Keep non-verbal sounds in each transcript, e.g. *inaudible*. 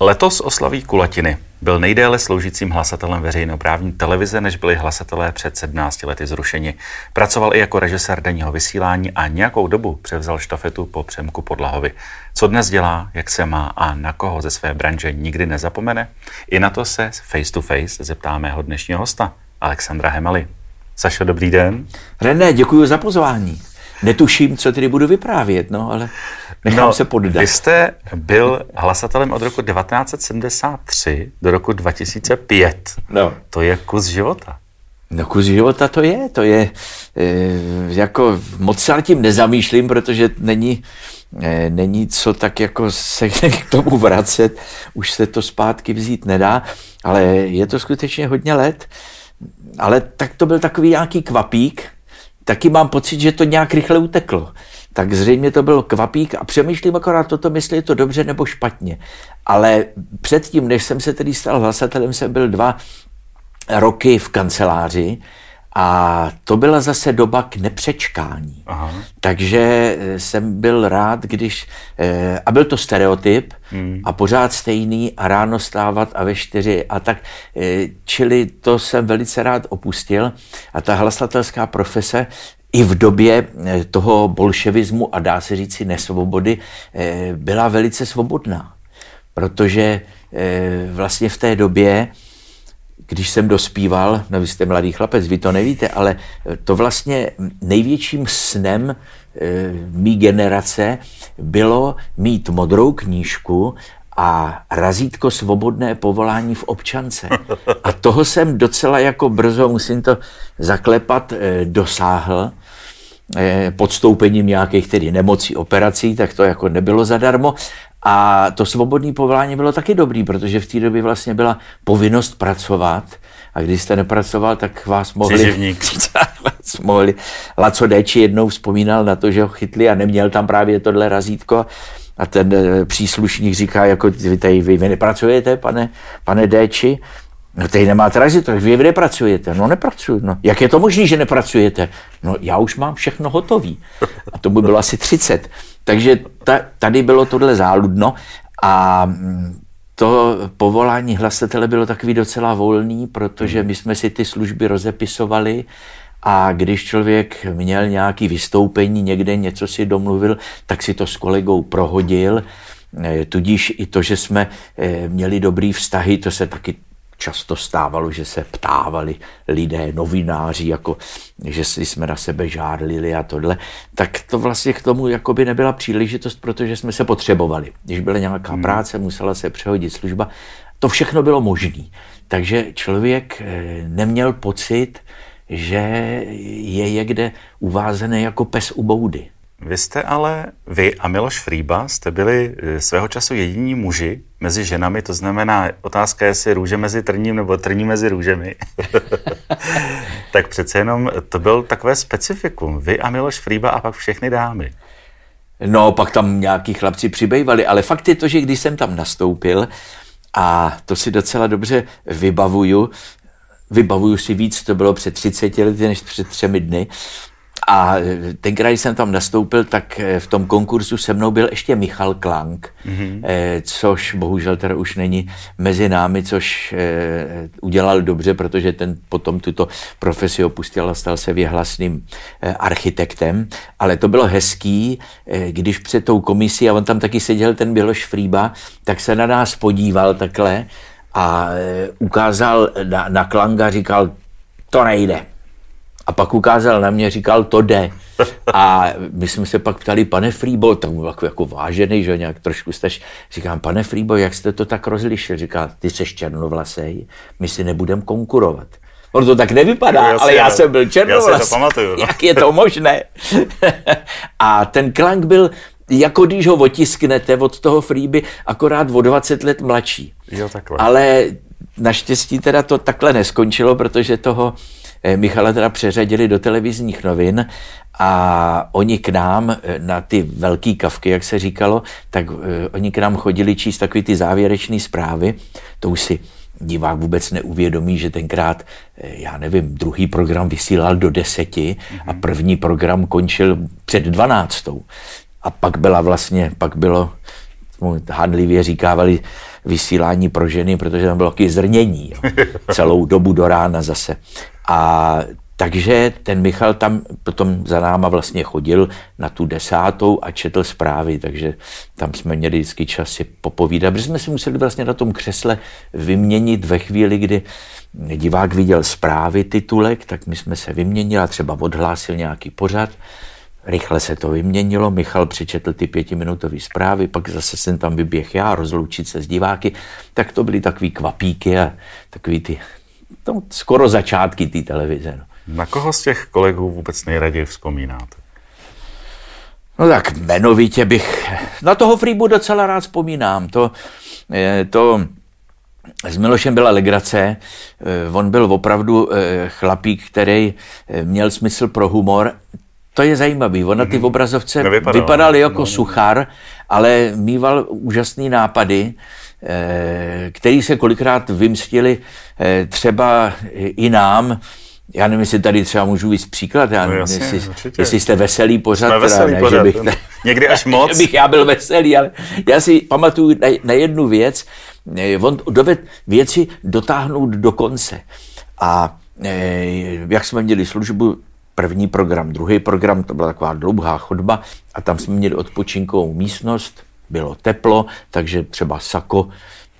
Letos oslaví kulatiny. Byl nejdéle sloužícím hlasatelem veřejnoprávní televize, než byli hlasatelé před 17 lety zrušeni. Pracoval i jako režisér denního vysílání a nějakou dobu převzal štafetu po Přemku Podlahovi. Co dnes dělá, jak se má a na koho ze své branže nikdy nezapomene? I na to se face to face zeptá mého dnešního hosta, Alexandra Hemali. Sašo, dobrý den. René, děkuji za pozvání. Netuším, co tedy budu vyprávět, no, ale nechám no, se poddat. Vy jste byl hlasatelem od roku 1973 do roku 2005. No. To je kus života. No kus života to je, to je, e, jako moc se nad tím nezamýšlím, protože není, e, není co tak jako se *laughs* k tomu vracet, už se to zpátky vzít nedá, ale je to skutečně hodně let, ale tak to byl takový nějaký kvapík, taky mám pocit, že to nějak rychle uteklo. Tak zřejmě to byl kvapík a přemýšlím akorát toto, jestli je to dobře nebo špatně. Ale předtím, než jsem se tedy stal hlasatelem, jsem byl dva roky v kanceláři a to byla zase doba k nepřečkání. Aha. Takže eh, jsem byl rád, když... Eh, a byl to stereotyp hmm. a pořád stejný a ráno stávat a ve čtyři a tak. Eh, čili to jsem velice rád opustil a ta hlasatelská profese i v době toho bolševismu a dá se říci nesvobody byla velice svobodná. Protože vlastně v té době když jsem dospíval, no vy jste mladý chlapec, vy to nevíte, ale to vlastně největším snem e, mý generace bylo mít modrou knížku a razítko svobodné povolání v občance. A toho jsem docela jako brzo, musím to zaklepat, e, dosáhl podstoupením nějakých tedy nemocí, operací, tak to jako nebylo zadarmo. A to svobodné povolání bylo taky dobrý, protože v té době vlastně byla povinnost pracovat a když jste nepracoval, tak vás mohli... *laughs* vás mohli. Laco Déči jednou vzpomínal na to, že ho chytli a neměl tam právě tohle razítko a ten eh, příslušník říká, jako vy, tady, vy, vy nepracujete, pane, pane Déči? No tady nemáte razítko, vy nepracujete. No nepracuju. No. Jak je to možné, že nepracujete? No já už mám všechno hotový. A to by bylo asi 30. Takže ta, tady bylo tohle záludno a to povolání hlasatele bylo takový docela volný, protože my jsme si ty služby rozepisovali a když člověk měl nějaký vystoupení, někde něco si domluvil, tak si to s kolegou prohodil. E, tudíž i to, že jsme e, měli dobrý vztahy, to se taky často stávalo, že se ptávali lidé, novináři, jako, že si jsme na sebe žádlili a tohle, tak to vlastně k tomu jakoby nebyla příležitost, protože jsme se potřebovali. Když byla nějaká hmm. práce, musela se přehodit služba, to všechno bylo možné. Takže člověk eh, neměl pocit, že je někde uvázený jako pes u boudy. Vy jste ale, vy a Miloš Frýba, jste byli eh, svého času jediní muži mezi ženami, to znamená, otázka je, jestli růže mezi trním nebo trní mezi růžemi. *laughs* tak přece jenom to byl takové specifikum. Vy a Miloš Frýba a pak všechny dámy. No, pak tam nějaký chlapci přibývali, ale fakt je to, že když jsem tam nastoupil, a to si docela dobře vybavuju, vybavuju si víc, to bylo před 30 lety než před třemi dny, a tenkrát, když jsem tam nastoupil, tak eh, v tom konkursu se mnou byl ještě Michal Klank, mm-hmm. což bohužel teda už není mezi námi, což udělal dobře, protože ten potom tuto profesi opustil a stal se věhlasným architektem. Ale to bylo hezký, když před tou komisí, a on tam taky seděl ten Běloš Frýba, tak se na nás podíval takhle a ukázal na, na Klanga, říkal, to nejde a pak ukázal na mě, říkal, to jde. A my jsme se pak ptali, pane Frýbo, tam byl jako, jako vážený, že nějak trošku staž. Říkám, pane Frýbo, jak jste to tak rozlišil? Říká, ty jsi černovlasej, my si nebudeme konkurovat. On to tak nevypadá, no, ale já no. jsem byl černovlasý. Já si to pamatuju. No. Jak je to možné? *laughs* a ten klank byl, jako když ho otisknete od toho Frýby, akorát o 20 let mladší. Jo, takhle. Ale naštěstí teda to takhle neskončilo, protože toho Michala teda přeřadili do televizních novin a oni k nám eh, na ty velké kavky, jak se říkalo, tak eh, oni k nám chodili číst takový ty závěrečné zprávy. To už si divák vůbec neuvědomí, že tenkrát, já nevím, druhý program vysílal do deseti a mhm. první program končil před dvanáctou. A pak byla vlastně, pak bylo mu handlivě říkávali vysílání pro ženy, protože tam bylo taky zrnění. Jo. *laughs* Celou dobu do rána zase. A takže ten Michal tam potom za náma vlastně chodil na tu desátou a četl zprávy, takže tam jsme měli vždycky čas si popovídat, protože jsme si museli vlastně na tom křesle vyměnit ve chvíli, kdy divák viděl zprávy titulek, tak my jsme se vyměnili a třeba odhlásil nějaký pořad, Rychle se to vyměnilo, Michal přečetl ty pětiminutové zprávy, pak zase jsem tam vyběh já, rozloučit se s diváky, tak to byly takový kvapíky a takový ty, no, skoro začátky té televize. No. Na koho z těch kolegů vůbec nejraději vzpomínáte? No tak jmenovitě bych, na toho Frýbu docela rád vzpomínám. To, to s Milošem byla legrace. Eh, on byl opravdu eh, chlapík, který eh, měl smysl pro humor. To je zajímavý. On na ty mhm. obrazovce Nevypadal. vypadal jako no. suchar, ale mýval úžasné nápady, který se kolikrát vymstili třeba i nám, já nevím, jestli tady třeba můžu víc příklad, já no nevím, jasně, jestli, jestli jste veselý pořád, Jsme veselý ne, pořád. Že bych, ne, někdy až *laughs* moc. bych já byl veselý, ale já si pamatuju na, na jednu věc, on doved věci dotáhnout do konce. A jak jsme měli službu, první program, druhý program, to byla taková dlouhá chodba a tam jsme měli odpočinkovou místnost, bylo teplo, takže třeba sako,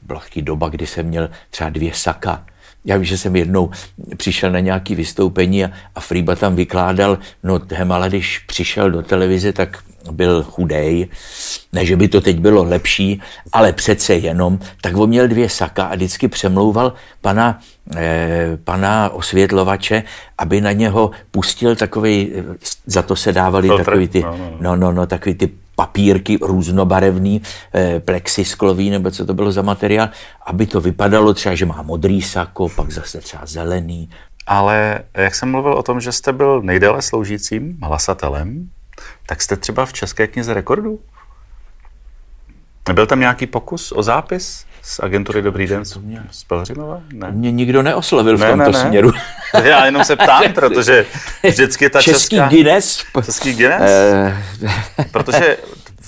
byla doba, kdy jsem měl třeba dvě saka já vím, že jsem jednou přišel na nějaké vystoupení a, a Frýba tam vykládal, no Hemala, když přišel do televize, tak byl chudej, ne, že by to teď bylo lepší, ale přece jenom, tak on měl dvě saka a vždycky přemlouval pana, eh, pana osvětlovače, aby na něho pustil takový, za to se dávali Filtr. takový ty, no, no, no. no, no, no takový ty papírky různobarevný, eh, plexisklový, nebo co to bylo za materiál, aby to vypadalo třeba, že má modrý sako, pak zase třeba zelený. Ale jak jsem mluvil o tom, že jste byl nejdéle sloužícím hlasatelem, tak jste třeba v České knize rekordů? Byl tam nějaký pokus o zápis z agentury Dobrý den z, Pelhřimova? Ne. Mě nikdo neoslovil ne, v tomto ne, ne. směru. *laughs* Já jenom se ptám, *laughs* protože vždycky ta Český česká... Guinness. Český Guinness? Eh, *laughs* protože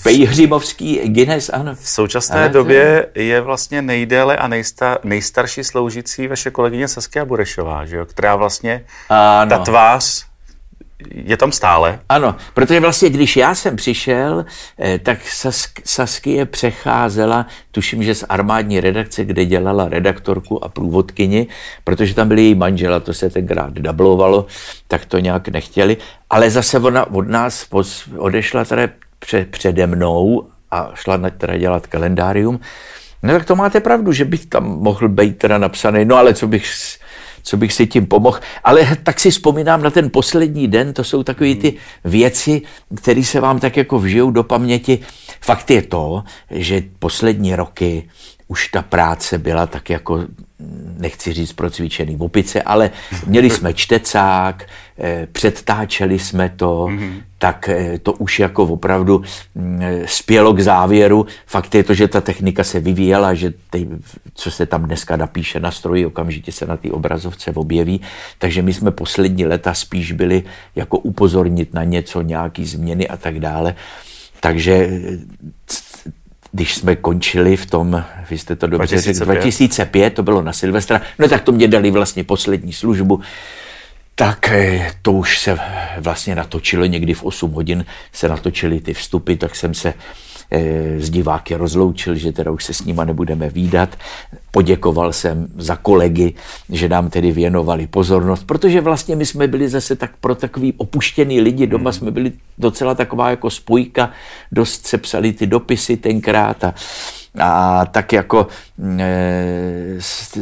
Pejhřimovský Guinness, ano. V současné ano, době je vlastně nejdéle a nejstar, nejstarší sloužící vaše kolegyně Saskia Burešová, že jo? která vlastně ano. ta tvář je tam stále. Ano, protože vlastně, když já jsem přišel, eh, tak Saskie přecházela, tuším, že z armádní redakce, kde dělala redaktorku a průvodkyni, protože tam byl její manžela, to se tenkrát dublovalo, tak to nějak nechtěli, ale zase ona od nás odešla teda přede mnou a šla na teda dělat kalendárium. No tak to máte pravdu, že bych tam mohl být teda napsaný, no ale co bych co bych si tím pomohl. Ale tak si vzpomínám na ten poslední den, to jsou takové ty věci, které se vám tak jako vžijou do paměti. Fakt je to, že poslední roky už ta práce byla tak jako, nechci říct procvičený v opice, ale měli jsme čtecák, eh, předtáčeli jsme to, mm-hmm. tak eh, to už jako opravdu mm, spělo k závěru. Fakt je to, že ta technika se vyvíjela, že ty, co se tam dneska napíše na stroji, okamžitě se na té obrazovce objeví. Takže my jsme poslední leta spíš byli jako upozornit na něco, nějaký změny a tak dále. Takže když jsme končili v tom, vy jste to dobře 2005. řekl, 2005, to bylo na Silvestra, no tak to mě dali vlastně poslední službu, tak eh, to už se vlastně natočilo, někdy v 8 hodin se natočily ty vstupy, tak jsem se s eh, diváky rozloučil, že teda už se s nima nebudeme výdat. Poděkoval jsem za kolegy, že nám tedy věnovali pozornost, protože vlastně my jsme byli zase tak pro takový opuštěný lidi, doma hmm. jsme byli docela taková jako spojka, dost se psali ty dopisy tenkrát a, a tak jako e,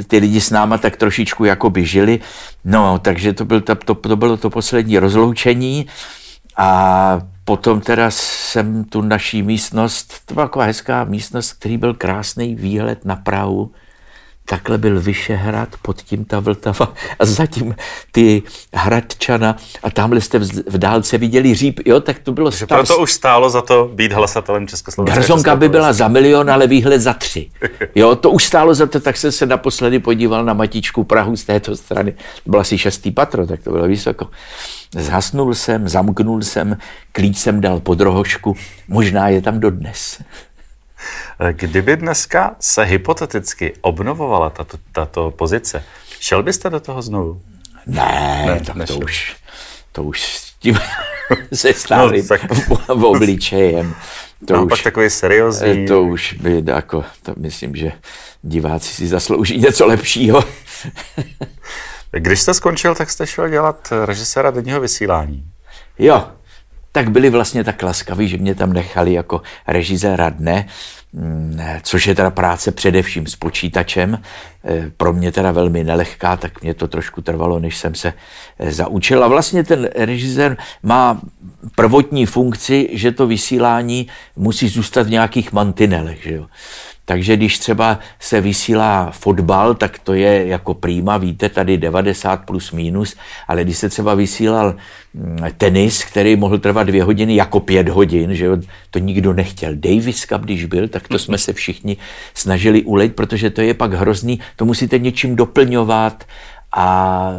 ty lidi s náma tak trošičku jako by žili. No, takže to, byl to, to, to bylo to poslední rozloučení a Potom teda jsem tu naší místnost, to byla taková hezká místnost, který byl krásný výhled na Prahu, takhle byl Vyšehrad, pod tím ta Vltava a zatím ty Hradčana a tamhle jste v dálce viděli říp, jo, tak to bylo... Že proto už stálo za to být hlasatelem Československa. Garzonka by byla za milion, ale výhled za tři. *laughs* Jo, to už stálo za to, tak jsem se naposledy podíval na Matičku Prahu z této strany. To bylo asi šestý patro, tak to bylo vysoko. Zhasnul jsem, zamknul jsem, klíč jsem dal pod rohošku, možná je tam dodnes. Kdyby dneska se hypoteticky obnovovala tato, tato pozice, šel byste do toho znovu? Ne, ne tak to už, to už s tím *laughs* se stálým no, tak... v obličejem. To no, už, pak takový seriózní. To už by, jako, to myslím, že diváci si zaslouží něco lepšího. *laughs* Když jste skončil, tak jste šel dělat režiséra denního vysílání. Jo, tak byli vlastně tak laskaví, že mě tam nechali jako režiséra dne, mm, což je teda práce především s počítačem. E, pro mě teda velmi nelehká, tak mě to trošku trvalo, než jsem se e, zaučil. A vlastně ten režisér má prvotní funkci, že to vysílání musí zůstat v nějakých mantinelech. Že jo? Takže když třeba se vysílá fotbal, tak to je jako prýma, víte, tady 90 plus minus, ale když se třeba vysílal mm, tenis, který mohl trvat dvě hodiny jako pět hodin, že jo, to nikdo nechtěl. Davis Cup, když byl, tak to jsme se všichni snažili ulejt, protože to je pak hrozný, to musíte něčím doplňovat a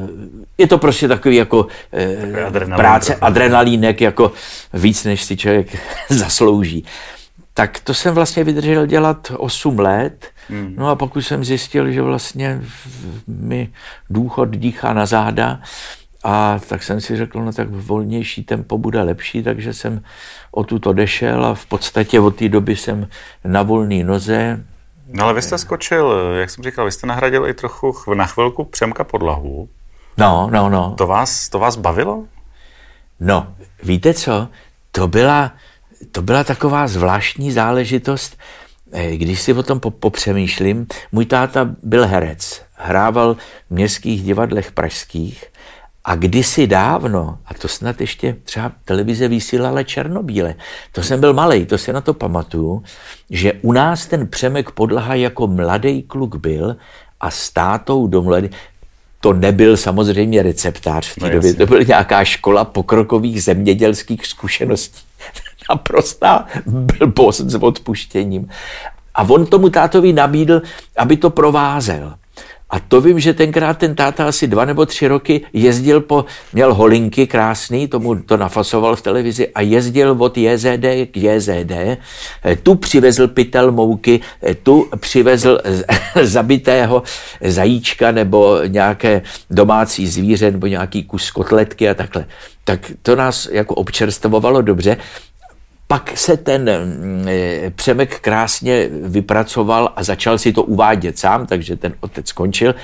je to prostě takový jako eh, adrenalín práce, adrenalínek, jako víc, než si člověk *laughs* zaslouží. Tak to jsem vlastně vydržel dělat 8 let. Hmm. No a pokud jsem zjistil, že vlastně mi důchod dýchá na záda, a tak jsem si řekl, no tak volnější tempo bude lepší, takže jsem o tuto odešel a v podstatě od té doby jsem na volné noze. No ale vy jste skočil, jak jsem říkal, vy jste nahradil i trochu na chvilku Přemka podlahu. No, no, no. To vás, to vás bavilo? No, víte co, to byla, to byla taková zvláštní záležitost, eh, když si o tom popřemýšlím. Můj táta byl herec, hrával v městských divadlech pražských a kdysi dávno, a to snad ještě třeba televize vysílala černobíle, to jsem byl malý, to se na to pamatuju, že u nás ten Přemek Podlaha jako mladý kluk byl a s tátou do mladý, to nebyl samozřejmě receptář v té no, době, to byla nějaká škola pokrokových zemědělských zkušeností naprostá blbost s odpuštěním. A on tomu tátovi nabídl, aby to provázel. A to vím, že tenkrát ten táta asi dva nebo tři roky jezdil po, měl holinky krásný, tomu to nafasoval v televizi a jezdil od JZD k JZD. Tu přivezl pytel mouky, tu přivezl *laughs* zabitého zajíčka nebo nějaké domácí zvíře nebo nějaký kus kotletky a takhle. Tak to nás jako občerstvovalo dobře pak se ten mm, e, Přemek krásně vypracoval a začal si to uvádět sám, takže ten otec skončil.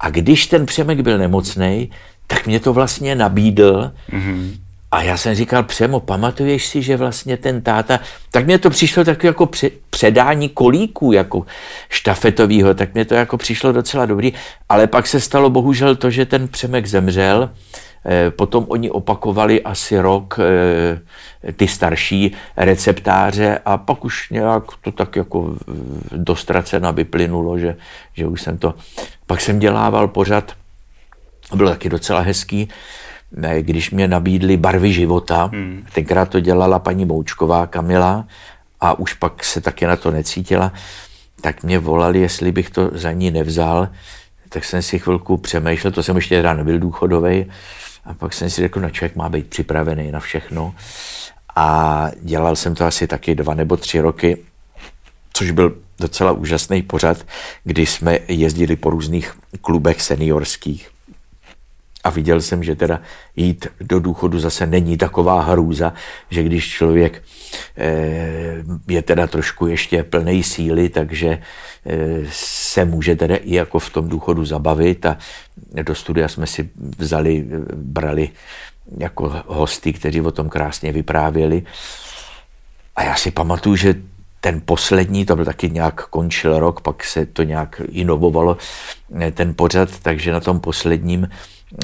A když ten Přemek byl nemocný, tak mě to vlastně nabídl. Mm-hmm. A já jsem říkal, Přemo, pamatuješ si, že vlastně ten táta, tak mě to přišlo tak jako předání kolíků, jako štafetovýho, tak mě to jako přišlo docela dobrý, ale pak se stalo bohužel to, že ten Přemek zemřel, potom oni opakovali asi rok eh, ty starší receptáře a pak už nějak to tak jako dostracena vyplynulo, že, že už jsem to... Pak jsem dělával pořad, byl taky docela hezký, když mě nabídli barvy života, hmm. tenkrát to dělala paní Moučková Kamila a už pak se taky na to necítila, tak mě volali, jestli bych to za ní nevzal, tak jsem si chvilku přemýšlel, to jsem ještě teda nebyl důchodový, a pak jsem si řekl, no člověk má být připravený na všechno. A dělal jsem to asi taky dva nebo tři roky, což byl docela úžasný pořad, kdy jsme jezdili po různých klubech seniorských. A viděl jsem, že teda jít do důchodu zase není taková hrůza, že když člověk eh, je teda trošku ještě plný síly, takže eh, se může teda i jako v tom důchodu zabavit a do studia jsme si vzali, brali jako hosty, kteří o tom krásně vyprávěli. A já si pamatuju, že ten poslední, to byl taky nějak končil rok, pak se to nějak inovovalo, ten pořad, takže na tom posledním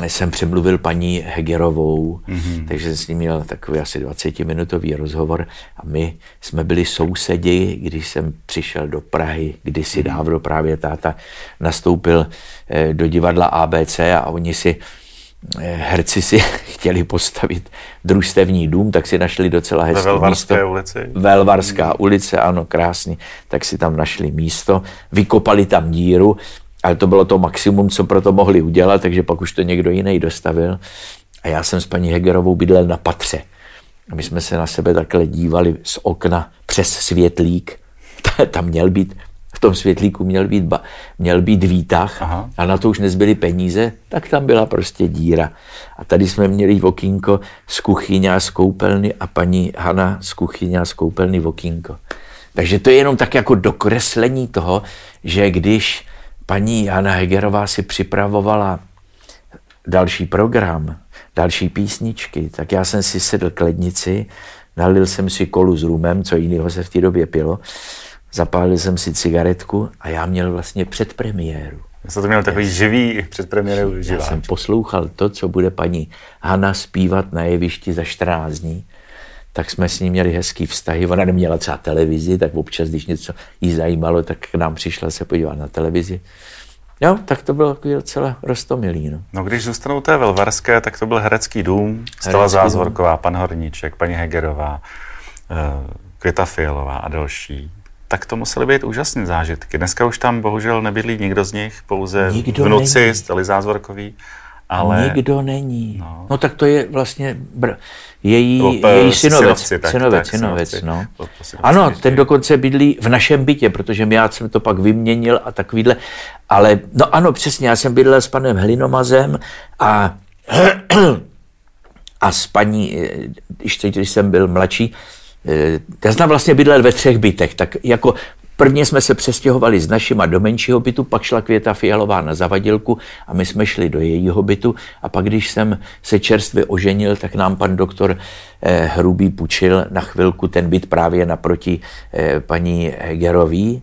jsem přemluvil paní Hegerovou, mm-hmm. takže jsem s ní měl takový asi 20-minutový rozhovor a my jsme byli sousedi, když jsem přišel do Prahy, kdysi mm-hmm. dávno právě táta nastoupil eh, do divadla ABC a oni si eh, herci si *laughs* chtěli postavit družstevní dům, tak si našli docela hezké místo. ulici. Velvarská mm. ulice, ano, krásný. Tak si tam našli místo, vykopali tam díru ale to bylo to maximum, co pro to mohli udělat, takže pak už to někdo jiný dostavil. A já jsem s paní Hegerovou bydlel na patře. A my jsme se na sebe takhle dívali z okna přes světlík. *laughs* tam měl být v tom světlíku měl být, ba, měl být výtah Aha. a na to už nezbyly peníze, tak tam byla prostě díra. A tady jsme měli okýnko z kuchyně a z koupelny a paní Hana z kuchyně a z koupelny okýnko. Takže to je jenom tak jako dokreslení toho, že když paní Hana Hegerová si připravovala další program, další písničky, tak já jsem si sedl k lednici, nalil jsem si kolu s rumem, co jiného se v té době pilo, zapálil jsem si cigaretku a já měl vlastně předpremiéru. Já jsem to měl takový já, živý předpremiéru Já jsem poslouchal to, co bude paní Hana zpívat na jevišti za 14 dní tak jsme s ní měli hezký vztahy. Ona neměla třeba televizi, tak občas, když něco jí zajímalo, tak k nám přišla se podívat na televizi. Jo, tak to bylo takový docela rostomilý. No. no když zůstanou té Velvarské, tak to byl herecký dům, Stella Zázvorková, pan Horníček, paní Hegerová, eh, Květa Fialová a další. Tak to musely být úžasné zážitky. Dneska už tam bohužel nebydlí nikdo z nich, pouze nikdo vnuci Stely Zázvorkový. Ale... Nikdo není. No. no tak to je vlastně br- její, Ope, její synovec. Synovci, tak, synovec, tak, synovec, synovci. no. To, to ano, ten dokonce bydlí v našem bytě, protože já jsem to pak vyměnil a takovýhle. Ale no ano, přesně, já jsem bydlel s panem Hlinomazem a *clears throat* a s paní, ještě když jsem byl mladší, eh, já jsem vlastně bydlel ve třech bytech, tak jako Prvně jsme se přestěhovali z našima do menšího bytu, pak šla Květa Fialová na zavadilku a my jsme šli do jejího bytu a pak, když jsem se čerstvě oženil, tak nám pan doktor eh, Hrubý půjčil na chvilku ten byt právě naproti eh, paní Gerový.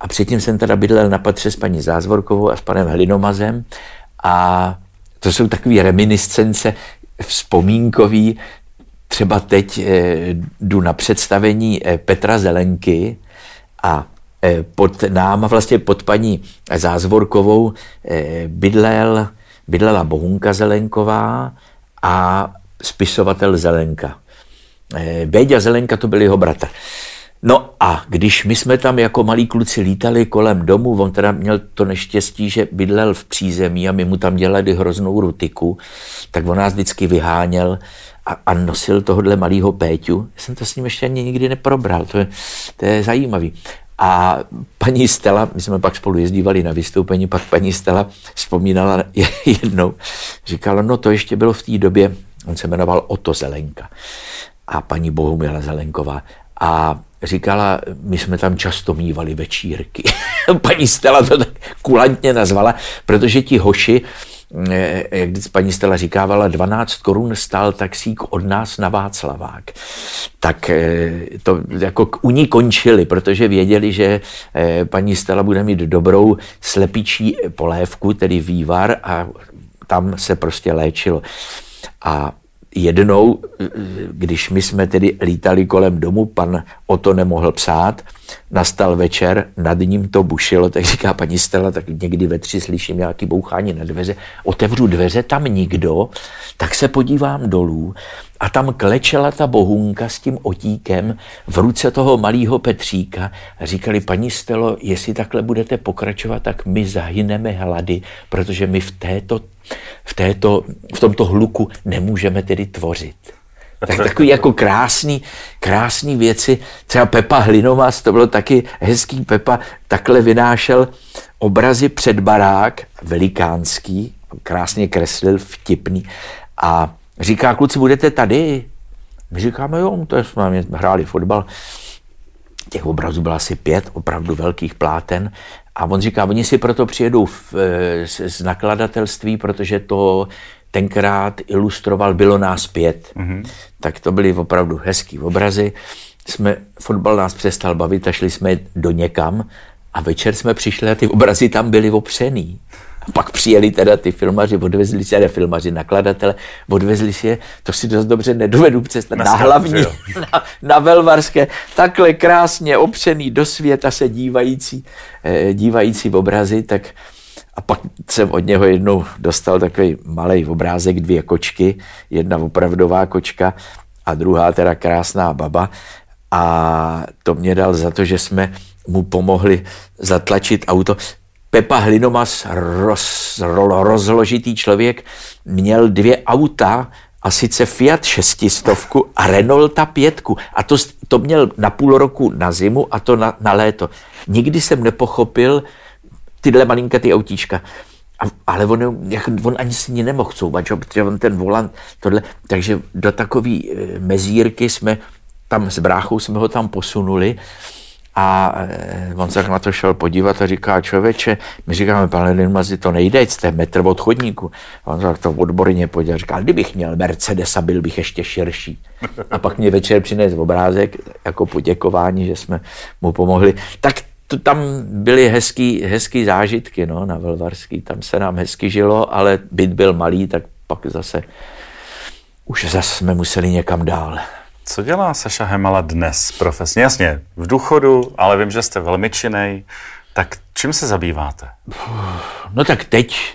A předtím jsem teda bydlel na patře s paní Zázvorkovou a s panem Hlinomazem a to jsou takové reminiscence vzpomínkový. Třeba teď eh, jdu na představení Petra Zelenky, a e, pod náma, vlastně pod paní Zázvorkovou, e, bydlel, bydlela Bohunka Zelenková a spisovatel Zelenka. E, Béďa Zelenka to byl jeho bratr. No a když my jsme tam jako malí kluci lítali kolem domu, on teda měl to neštěstí, že bydlel v přízemí a my mu tam dělali hroznou rutiku, tak on nás vždycky vyháněl a, a nosil tohohle malého Péťu. Já jsem to s ním ještě ani nikdy neprobral, to je, to je zajímavý. A paní Stella, my jsme pak spolu jezdívali na vystoupení, pak paní Stella vzpomínala *laughs* jednou, říkala, no to ještě bylo v té době, on se jmenoval Oto Zelenka a paní Bohumila Zelenková. A říkala, my jsme tam často mývali večírky. *laughs* paní Stella to tak kulantně nazvala, protože ti hoši, Eh, jak paní Stella říkávala, 12 korun stál taxík od nás na Václavák. Tak eh, to jako u ní končili, protože věděli, že eh, paní Stella bude mít dobrou slepičí polévku, tedy vývar a tam se prostě léčilo. A jednou, když my jsme tedy lítali kolem domu, pan o to nemohl psát, nastal večer, nad ním to bušilo, tak říká paní Stella, tak někdy ve tři slyším nějaký bouchání na dveře, otevřu dveře, tam nikdo, tak se podívám dolů a tam klečela ta bohunka s tím otíkem v ruce toho malého Petříka a říkali, paní Stelo, jestli takhle budete pokračovat, tak my zahyneme hlady, protože my v, této, v, této, v tomto hluku nemůžeme tedy tvořit. Tak takový jako krásný, krásný věci. Třeba Pepa Hlinovas, to bylo taky hezký Pepa, takhle vynášel obrazy před barák, velikánský, krásně kreslil, vtipný. A říká, kluci, budete tady? My říkáme, jo, to jsme hráli fotbal. Těch obrazů bylo asi pět, opravdu velkých pláten. A on říká, oni si proto přijedou v, z, z nakladatelství, protože to tenkrát ilustroval Bylo nás pět. Mm-hmm. Tak to byly opravdu hezký obrazy. Jsme, fotbal nás přestal bavit a šli jsme do někam a večer jsme přišli a ty obrazy tam byly opřený. A pak přijeli teda ty filmaři, odvezli si, ne filmaři, nakladatele, odvezli si je, to si dost dobře nedovedu přestat, na, na hlavní, *laughs* na, na Velvarské, takhle krásně opřený do světa se dívající, eh, dívající obrazy, tak a pak jsem od něho jednou dostal takový malý obrázek, dvě kočky, jedna opravdová kočka a druhá teda krásná baba. A to mě dal za to, že jsme mu pomohli zatlačit auto. Pepa Hlinomas, roz, ro, rozložitý člověk, měl dvě auta a sice Fiat šestistovku a Renaulta pětku. A to, to měl na půl roku na zimu a to na, na léto. Nikdy jsem nepochopil tyhle malinké ty autíčka. A, ale on, jak, on ani si ní nemohl couvat, že? protože on ten volant, tohle, takže do takové e, mezírky jsme tam s bráchou jsme ho tam posunuli a e, on se na to šel podívat a říká, člověče, my říkáme, pane Linmazi, to nejde, jste metr od chodníku. A on se to odborně podíval, říká, kdybych měl Mercedes a byl bych ještě širší. A pak mě večer přines obrázek jako poděkování, že jsme mu pomohli. Tak to, tam byly hezký, hezký zážitky no, na Velvarský, tam se nám hezky žilo, ale byt byl malý, tak pak zase už zase jsme museli někam dál. Co dělá Saša Hemala dnes profesně? Jasně, v důchodu, ale vím, že jste velmi činej. Tak čím se zabýváte? No tak teď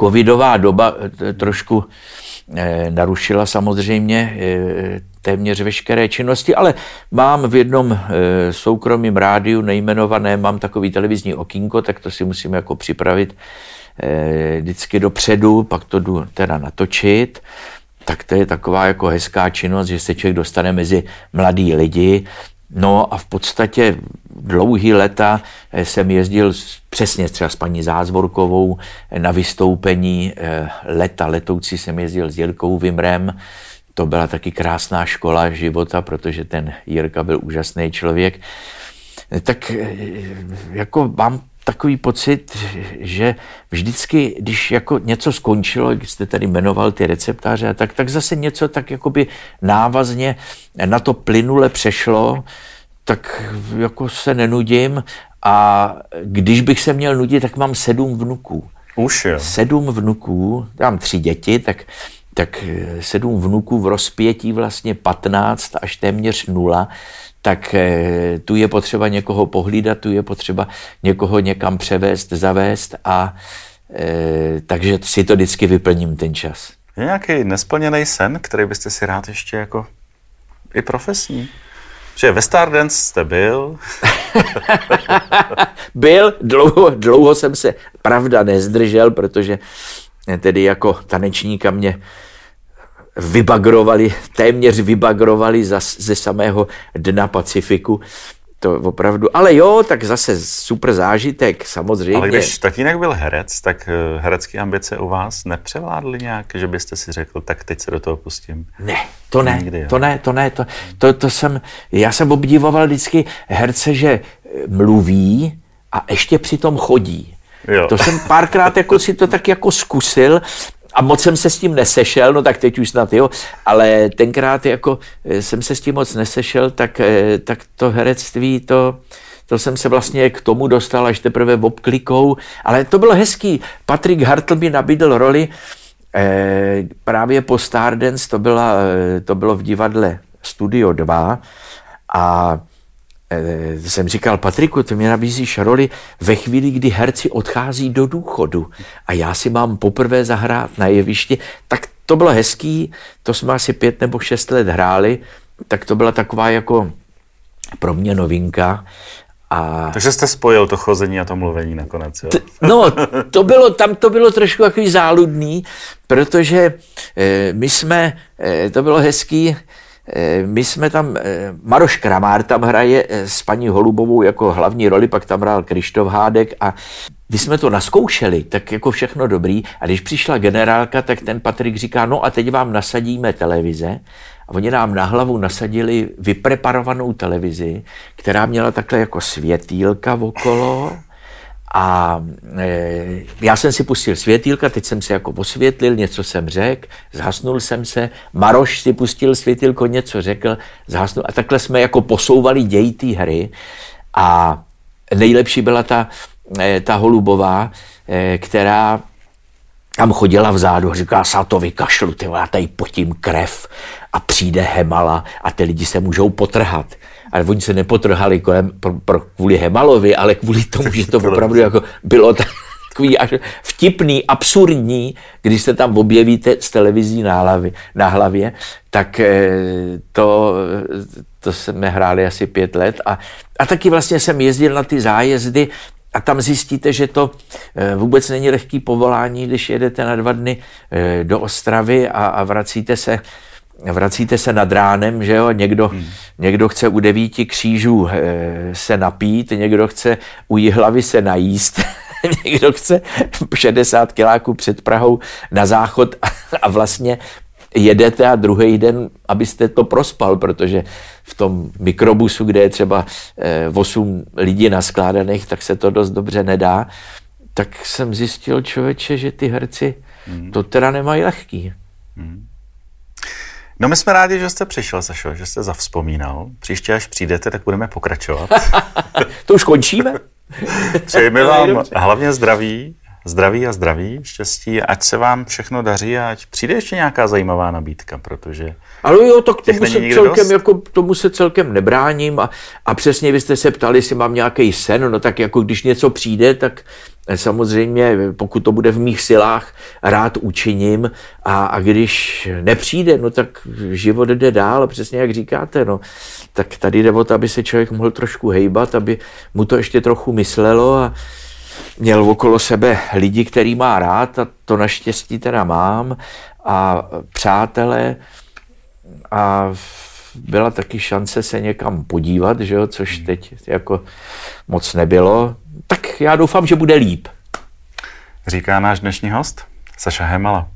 covidová doba eh, trošku eh, narušila samozřejmě eh, téměř veškeré činnosti, ale mám v jednom soukromém rádiu nejmenované, mám takový televizní okýnko, tak to si musím jako připravit vždycky dopředu, pak to jdu teda natočit tak to je taková jako hezká činnost, že se člověk dostane mezi mladý lidi. No a v podstatě dlouhý leta eh, jsem jezdil přesně třeba s paní Zázvorkovou eh, na vystoupení eh, leta letoucí jsem jezdil s Jirkou Vimrem. To byla taky krásná škola života, protože ten Jirka byl úžasný člověk. Tak jako mám takový pocit, že vždycky, když jako něco skončilo, jak jste tady jmenoval ty receptáře, tak, tak zase něco tak jakoby návazně na to plynule přešlo, tak jako se nenudím a když bych se měl nudit, tak mám sedm vnuků. Už jo. Sedm vnuků, já mám tři děti, tak, tak sedm vnuků v rozpětí vlastně 15 až téměř nula tak eh, tu je potřeba někoho pohlídat, tu je potřeba někoho někam převést, zavést a e, takže si to vždycky vyplním ten čas. Je nějaký nesplněný sen, který byste si rád ještě jako i profesní? Že ve Stardance jste byl? *laughs* byl, dlouho, dlouho jsem se, pravda, nezdržel, protože tedy jako tanečníka mě vybagrovali, téměř vybagrovali ze samého dna Pacifiku. To opravdu, ale jo, tak zase super zážitek, samozřejmě. Ale když tatínek byl herec, tak eh, herecké ambice u vás nepřevládly nějak, že byste si řekl, tak teď se do toho pustím? Ne, to ne, Nikdy, to ne, to ne, to, to, to jsem, já jsem obdivoval vždycky herce, že eh, mluví a ještě přitom chodí. Jo. To jsem párkrát jako si to tak jako zkusil a moc jsem se s tím nesešel, no tak teď už snad jo, ale tenkrát jako eh, jsem se s tím moc nesešel, tak, eh, tak to herectví, to, to jsem se vlastně k tomu dostal až teprve obklikou, ale to bylo hezký. Patrick Hartl mi nabídl roli eh, právě po Stardance, to, byla, eh, to bylo v divadle Studio 2 a jsem říkal, Patriku, ty mě nabízíš roli ve chvíli, kdy herci odchází do důchodu a já si mám poprvé zahrát na jevišti, tak to bylo hezký, to jsme asi pět nebo šest let hráli, tak to byla taková jako pro mě novinka. A... Takže jste spojil to chození a to mluvení nakonec, jo? T- no, to bylo, tam to bylo trošku takový záludný, protože e, my jsme, e, to bylo hezký, Eh, my jsme tam, eh, Maroš Kramár tam hraje eh, s paní Holubovou jako hlavní roli, pak tam hrál Krištof Hádek a když jsme to naskoušeli, tak jako všechno dobrý. A když přišla generálka, tak ten Patrik říká, no a teď vám nasadíme televize. A oni nám na hlavu nasadili vypreparovanou televizi, která měla takhle jako světýlka okolo a e, já jsem si pustil světýlka, teď jsem se jako osvětlil, něco jsem řekl, zhasnul jsem se, Maroš si pustil světýlko, něco řekl, zhasnul a takhle jsme jako posouvali děj té hry. A nejlepší byla ta, e, ta Holubová, e, která tam chodila vzadu a říká, sa to vykašlu, ty já tady potím krev a přijde Hemala a ty lidi se můžou potrhat ale oni se nepotrhali kolem, pro, pro, kvůli Hemalovi, ale kvůli tomu, že to opravdu jako bylo takový až vtipný, absurdní, když se tam objevíte z televizí na hlavě, na hlavě tak eh, to, to jsme hráli asi pět let a, a taky vlastně jsem jezdil na ty zájezdy a tam zjistíte, že to eh, vůbec není lehký povolání, když jedete na dva dny eh, do Ostravy a, a vracíte se vracíte se nad ránem, že jo, někdo, hmm. někdo chce u devíti křížů se napít, někdo chce u Jihlavy se najíst, *laughs* někdo chce 60 kiláků před Prahou na záchod a vlastně jedete a druhý den, abyste to prospal, protože v tom mikrobusu, kde je třeba 8 eh, lidí naskládaných, tak se to dost dobře nedá. Tak jsem zjistil člověče, že ty herci hmm. to teda nemají lehký. Hmm. No my jsme rádi, že jste přišel, Sašo, že jste zavzpomínal. Příště, až přijdete, tak budeme pokračovat. *laughs* to už končíme? Přejeme *laughs* vám hlavně zdraví, zdraví a zdraví, štěstí, ať se vám všechno daří a ať přijde ještě nějaká zajímavá nabídka, protože ale jo, tak tomu se, celkem, jako, tomu se celkem nebráním a, a přesně vy jste se ptali, jestli mám nějaký sen, no tak jako když něco přijde, tak samozřejmě, pokud to bude v mých silách, rád učiním a, a když nepřijde, no tak život jde dál, přesně jak říkáte, no, tak tady jde o to, aby se člověk mohl trošku hejbat, aby mu to ještě trochu myslelo a, měl okolo sebe lidi, který má rád a to naštěstí teda mám a přátelé a byla taky šance se někam podívat, že jo, což hmm. teď jako moc nebylo. Tak já doufám, že bude líp. Říká náš dnešní host, Saša Hemala.